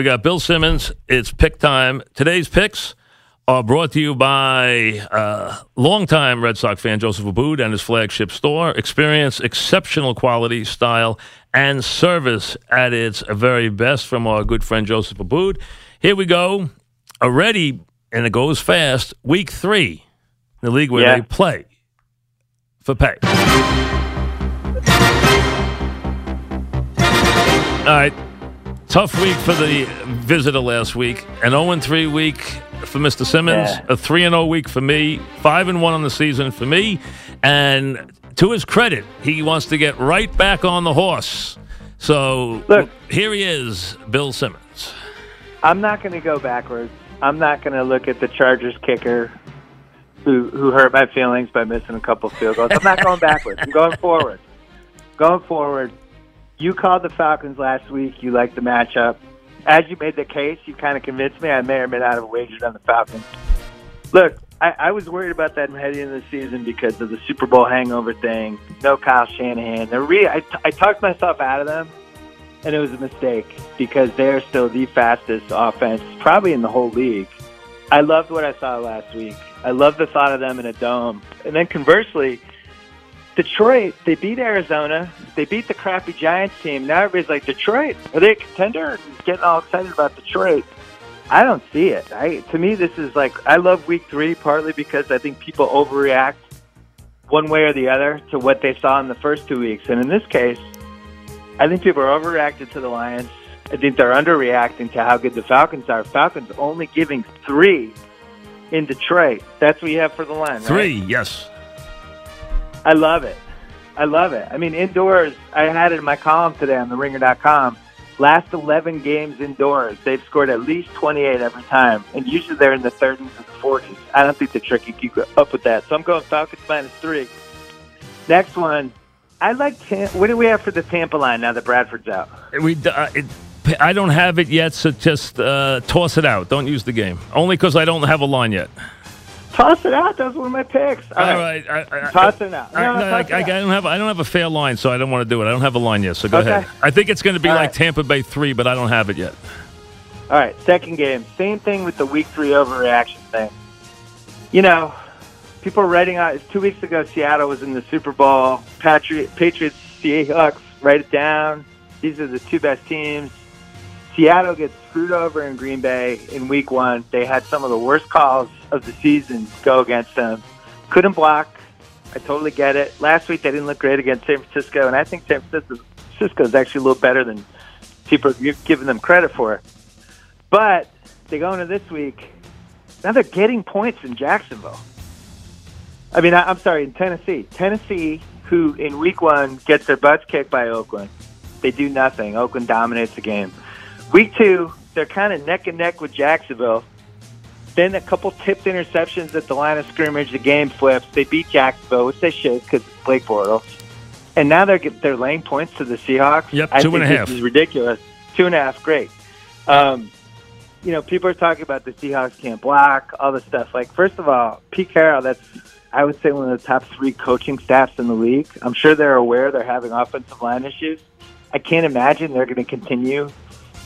We got Bill Simmons. It's pick time. Today's picks are brought to you by uh, longtime Red Sox fan Joseph Abboud and his flagship store. Experience exceptional quality, style, and service at its very best from our good friend Joseph Abboud. Here we go. Already, and it goes fast, week three, the league where Yeah. they play for pay. All right. Tough week for the visitor last week. An 0 3 week for Mr. Simmons. Yeah. A 3 0 week for me. 5 and 1 on the season for me. And to his credit, he wants to get right back on the horse. So Look. here he is, Bill Simmons. I'm not going to go backwards. I'm not going to look at the Chargers kicker who who hurt my feelings by missing a couple field goals. I'm not going backwards. I'm going forward. Going forward. You called the Falcons last week. You liked the matchup. As you made the case, you kind of convinced me. I may or may not have wagered on the Falcons. Look, I, I was worried about that heading into the season because of the Super Bowl hangover thing. No Kyle Shanahan. They're re- I, I talked myself out of them and it was a mistake because they're still the fastest offense, probably in the whole league. I loved what I saw last week. I love the thought of them in a dome. And then conversely, Detroit, they beat Arizona. They beat the crappy Giants team. Now everybody's like, Detroit, are they a contender? Getting all excited about Detroit. I don't see it. I to me this is like I love week three partly because I think people overreact one way or the other to what they saw in the first two weeks. And in this case, I think people are overreacted to the Lions. I think they're underreacting to how good the Falcons are. Falcons only giving three in Detroit. That's what you have for the line, right? Three, yes. I love it. I love it. I mean, indoors, I had it in my column today on theringer.com. Last 11 games indoors, they've scored at least 28 every time. And usually they're in the 30s and the 40s. I don't think the trick can keep up with that. So I'm going Falcons minus three. Next one, I like What do we have for the Tampa line now that Bradford's out? We, uh, it, I don't have it yet, so just uh, toss it out. Don't use the game. Only because I don't have a line yet. Toss it out. That's one of my picks. All right. I, I, Toss it out. I, No, no, toss I, it I don't have I don't have a fair line, so I don't want to do it. I don't have a line yet, so go Okay. ahead. I think it's going to be All like right. Tampa Bay three, but I don't have it yet. All right, second game. Same thing with the week three overreaction thing. You know, people are writing out. Two weeks ago, Seattle was in the Super Bowl. Patriot, Patriots, Seahawks. Write it down. These are the two best teams. Seattle gets screwed over in Green Bay in week one. They had some of the worst calls of the season go against them. Couldn't block. I totally get it. Last week they didn't look great against San Francisco, and I think San Francisco is actually a little better than people are giving them credit for. But they go into this week. Now they're getting points in Jacksonville. I mean, I'm sorry, in Tennessee. Tennessee, who in week one gets their butts kicked by Oakland. They do nothing. Oakland dominates the game. Week two, they're kind of neck and neck with Jacksonville. Then a couple tipped interceptions at the line of scrimmage. The game flips. They beat Jacksonville, which they should because it's Blake Bortles. And now they're they're laying points to the Seahawks. Yep, I two think and a half. This is ridiculous. Two and a half, great. Um, you know, people are talking about the Seahawks can't block, all this stuff. Like, first of all, Pete Carroll, that's I would say one of the top three coaching staffs in the league. I'm sure they're aware they're having offensive line issues. I can't imagine they're going to continue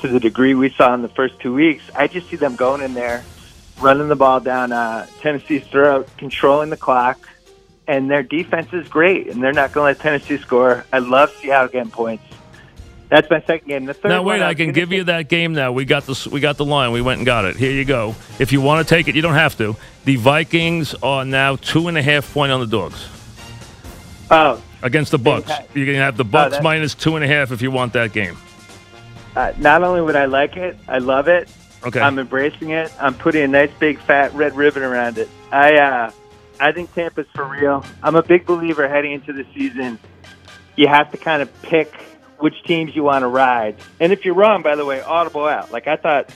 to the degree we saw in the first two weeks. I just see them going in there, running the ball down uh, Tennessee's throat, controlling the clock, and their defense is great, and they're not going to let Tennessee score. I love Seattle getting points. That's my second game. The third Now wait, I was can give you that game. Now we got the we got the line. We went and got it. Here you go. If you want to take it, you don't have to. The Vikings are now two and a half point on the dogs Oh, against the Bucks. Okay. You can have the Bucks that's- minus two and a half if you want that game. uh, not only would I like it, I love it. Okay. I'm embracing it. I'm putting a nice big fat red ribbon around it. I uh, I think Tampa's for real. I'm a big believer heading into the season. You have to kind of pick which teams you want to ride. And if you're wrong, by the way, audible out. Like I thought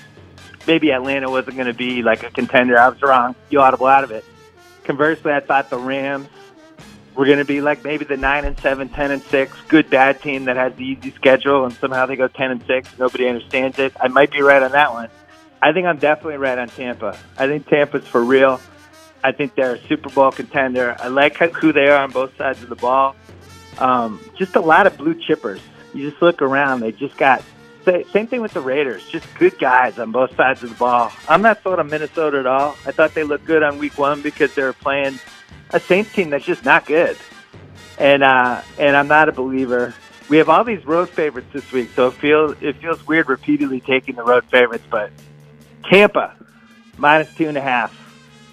maybe Atlanta wasn't going to be like a contender. I was wrong. You audible out of it. Conversely, I thought the Rams were going to be like maybe the nine and seven, ten and six, good bad team that has the easy schedule, and somehow they go ten and six. Nobody understands it. I might be right on that one. I think I'm definitely right on Tampa. I think Tampa's for real. I think they're a Super Bowl contender. I like who they are on both sides of the ball. Um, just a lot of blue chippers. You just look around; they just got same thing with the Raiders. Just good guys on both sides of the ball. I'm not sold on Minnesota at all. I thought they looked good on week one because they were playing a Saints team that's just not good. And uh, and I'm not a believer. We have all these road favorites this week, so it feels it feels weird repeatedly taking the road favorites. But Tampa minus two and a half.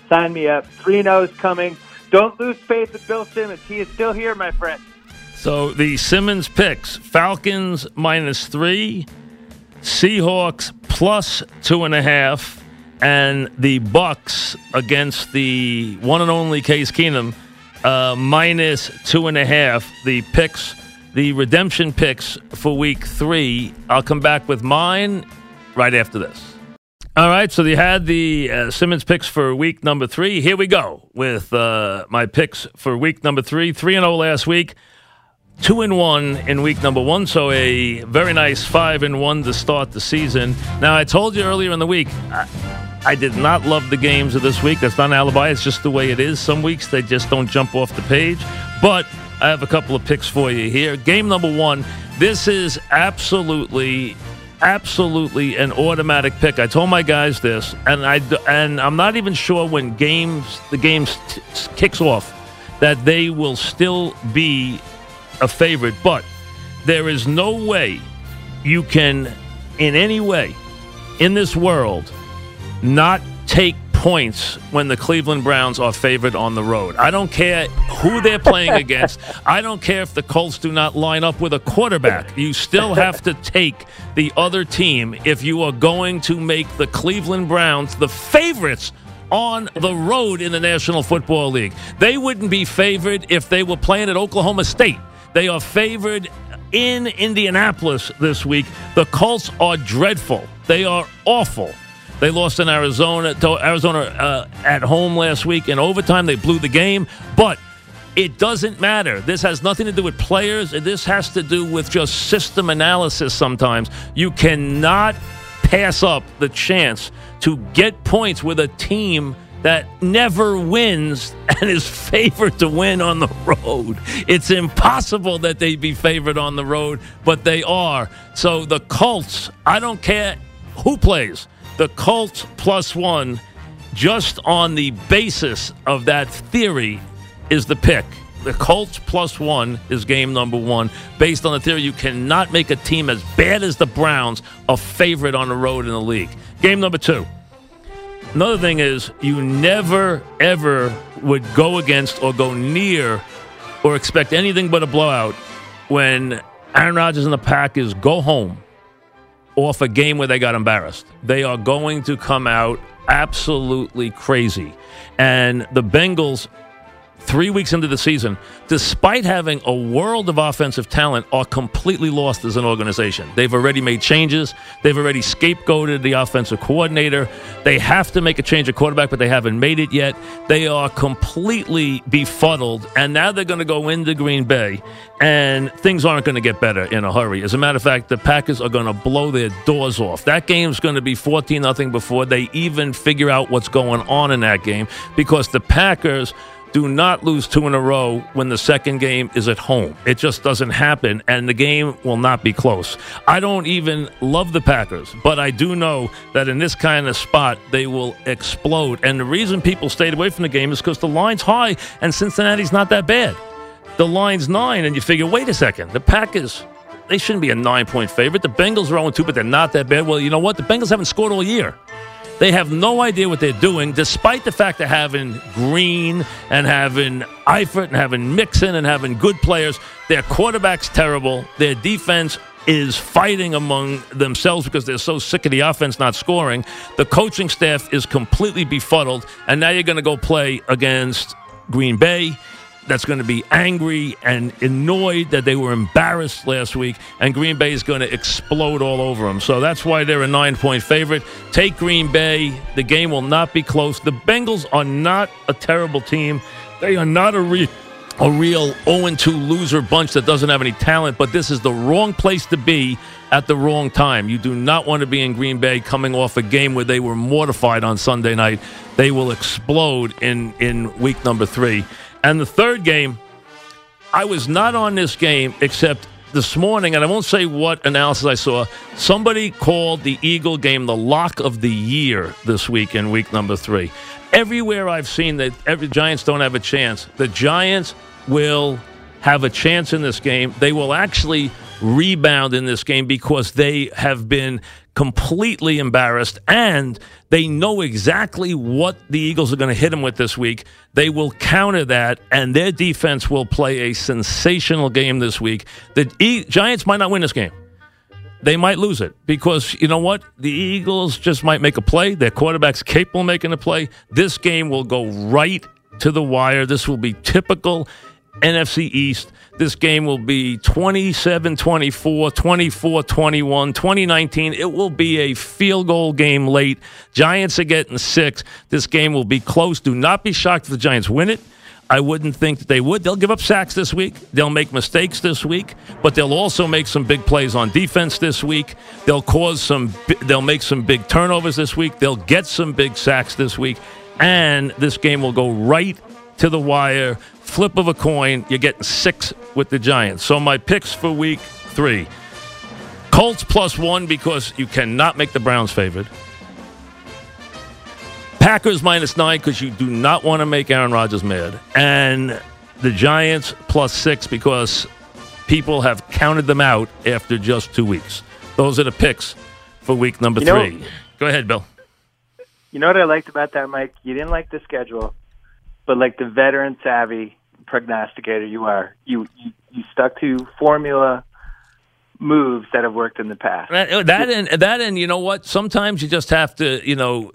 Sign me up. Three no's coming. Don't lose faith in Bill Simmons. He is still here, my friend. So the Simmons picks Falcons minus three, Seahawks plus two and a half, and the Bucks against the one and only Case Keenum uh, minus two and a half. The picks, the redemption picks for week three. I'll come back with mine right after this. All right, so you had the uh, Simmons picks for week number three. Here we go with uh, my picks for week number three. Three and zero oh last week two and one in week number one, so a very nice five and one to start the season. Now, I told you earlier in the week, I, I, did not love the games of this week. That's not an alibi. It's just the way it is. Some weeks they just don't jump off the page. But I have a couple of picks for you here. Game number one. This is absolutely absolutely an automatic pick. I told my guys this, and I and I'm not even sure when games the game t- kicks off that they will still be a favorite, but there is no way you can, in any way, in this world, not take points when the Cleveland Browns are favored on the road. I don't care who they're playing against. I don't care if the Colts do not line up with a quarterback. You still have to take the other team if you are going to make the Cleveland Browns the favorites on the road in the National Football League. They wouldn't be favored if they were playing at Oklahoma State. They are favored in Indianapolis this week. The Colts are dreadful. They are awful. They lost in Arizona Arizona uh, at home last week in overtime. They blew the game, but it doesn't matter. This has nothing to do with players. This has to do with just system analysis sometimes. You cannot pass up the chance to get points with a team that never wins and is favored to win on the road. It's impossible that they be favored on the road, but they are. So the Colts, I don't care who plays, the Colts plus one, just on the basis of that theory, is the pick. The Colts plus one is game number one. Based on the theory, you cannot make a team as bad as the Browns a favorite on the road in the league. Game number two. Another thing is, you never, ever would go against or go near or expect anything but a blowout when Aaron Rodgers and the Pack is go home off a game where they got embarrassed. They are going to come out absolutely crazy. And the Bengals three weeks into the season, despite having a world of offensive talent, are completely lost as an organization. They've already made changes. They've already scapegoated the offensive coordinator. They have to make a change of quarterback, but they haven't made it yet. They are completely befuddled, and now they're going to go into Green Bay, and things aren't going to get better in a hurry. As a matter of fact, the Packers are going to blow their doors off. That game's going to be 14 nothing before they even figure out what's going on in that game because the Packers do not lose two in a row when the second game is at home. It just doesn't happen, and the game will not be close. I don't even love the Packers, but I do know that in this kind of spot, they will explode. And the reason people stayed away from the game is because the line's high, and Cincinnati's not that bad. The line's nine, and you figure, wait a second, the Packers. They shouldn't be a nine point favorite. The Bengals are 0 2, but they're not that bad. Well, you know what? The Bengals haven't scored all year. They have no idea what they're doing, despite the fact of having Green and having Eifert and having Mixon and having good players. Their quarterback's terrible. Their defense is fighting among themselves because they're so sick of the offense not scoring. The coaching staff is completely befuddled, and now you're going to go play against Green Bay that's going to be angry and annoyed that they were embarrassed last week, and Green Bay is going to explode all over them. So that's why they're a nine point favorite. Take Green Bay. The game will not be close. The Bengals are not a terrible team, they are not a real. A real 0 2 loser bunch that doesn't have any talent, but this is the wrong place to be at the wrong time. You do not want to be in Green Bay coming off a game where they were mortified on Sunday night. They will explode in, in week number three. And the third game, I was not on this game except this morning, and I won't say what analysis I saw. Somebody called the Eagle game the lock of the year this week in week number three. Everywhere I've seen that every Giants don't have a chance. The Giants will have a chance in this game. They will actually rebound in this game because they have been completely embarrassed and they know exactly what the Eagles are going to hit them with this week. They will counter that and their defense will play a sensational game this week. The e- Giants might not win this game. They might lose it because you know what? The Eagles just might make a play. Their quarterback's capable of making a play. This game will go right to the wire. This will be typical NFC East. This game will be 27 24, 24 21, 2019. It will be a field goal game late. Giants are getting six. This game will be close. Do not be shocked if the Giants win it. I wouldn't think that they would. They'll give up sacks this week. They'll make mistakes this week, but they'll also make some big plays on defense this week. They'll cause some they'll make some big turnovers this week. They'll get some big sacks this week. And this game will go right to the wire flip of a coin, you're getting six with the Giants. So my picks for week three Colts plus one because you cannot make the Browns favored. Packers minus nine because you do not want to make Aaron Rodgers mad. And the Giants plus six because people have counted them out after just two weeks. Those are the picks for week number you know, three. Go ahead, Bill. You know what I liked about that, Mike? You didn't like the schedule, but like the veteran savvy prognosticator you are. You you, you stuck to formula moves that have worked in the past. That, oh, that and that and you know what? Sometimes you just have to you know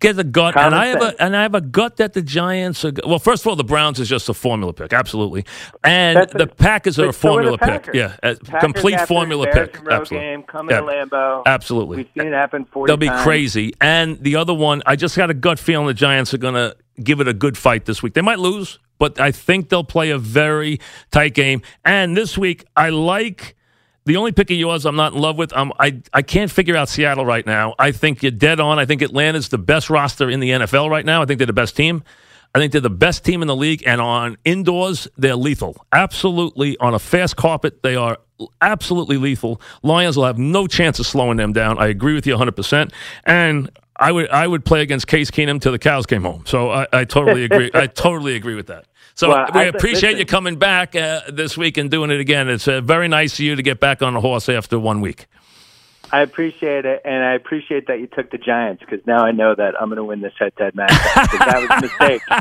get a gut. Common and I have a and I have a gut that the Giants are. Well, first of all, the Browns is just a formula pick, absolutely, and That's the Packers are a but so are formula pick. Yeah, a complete formula pick. Absolutely. game coming Yeah. Lambeau. Absolutely. We've seen it happen forty. They'll be times. crazy. And the other one, I just got a gut feeling the Giants are going to give it a good fight this week. They might lose, but I think they'll play a very tight game. And this week, I like the only pick of yours I'm not in love with. Um, I, I can't figure out Seattle right now. I think you're dead on. I think Atlanta's the best roster in the NFL right now. I think they're the best team. I think they're the best team in the league, and on indoors, they're lethal. Absolutely. On a fast carpet, they are absolutely lethal. Lions will have no chance of slowing them down. I agree with you 100%. And I would I would play against Case Keenum till the cows came home. So I, I totally agree. I totally agree with that. So Well, we I- appreciate listen. you coming back uh, this week and doing it again. It's uh, very nice of you to get back on the horse after one week. I appreciate it, and I appreciate that you took the Giants because now I know that I'm going to win this head-to-head match. that was a mistake.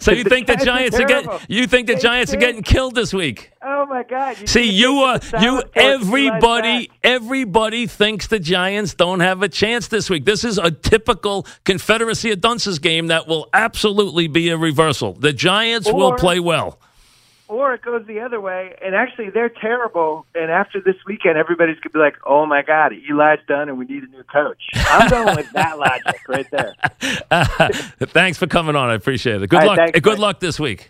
So you think the Giants are are getting you think the They Giants are getting killed this week? Oh my God! You See, you taken uh, you salad fork and everybody everybody thinks the Giants don't have a chance this week. This is a typical Confederacy of Dunces game that will absolutely be a reversal. The Giants will play well. Or it goes the other way, and actually they're terrible. And after this weekend, everybody's gonna be like, "Oh my God, Eli's done, and we need a new coach." I'm going with that logic right there. Thanks for coming on. I appreciate it. Good right, luck. thanks, Good Mike. luck this week.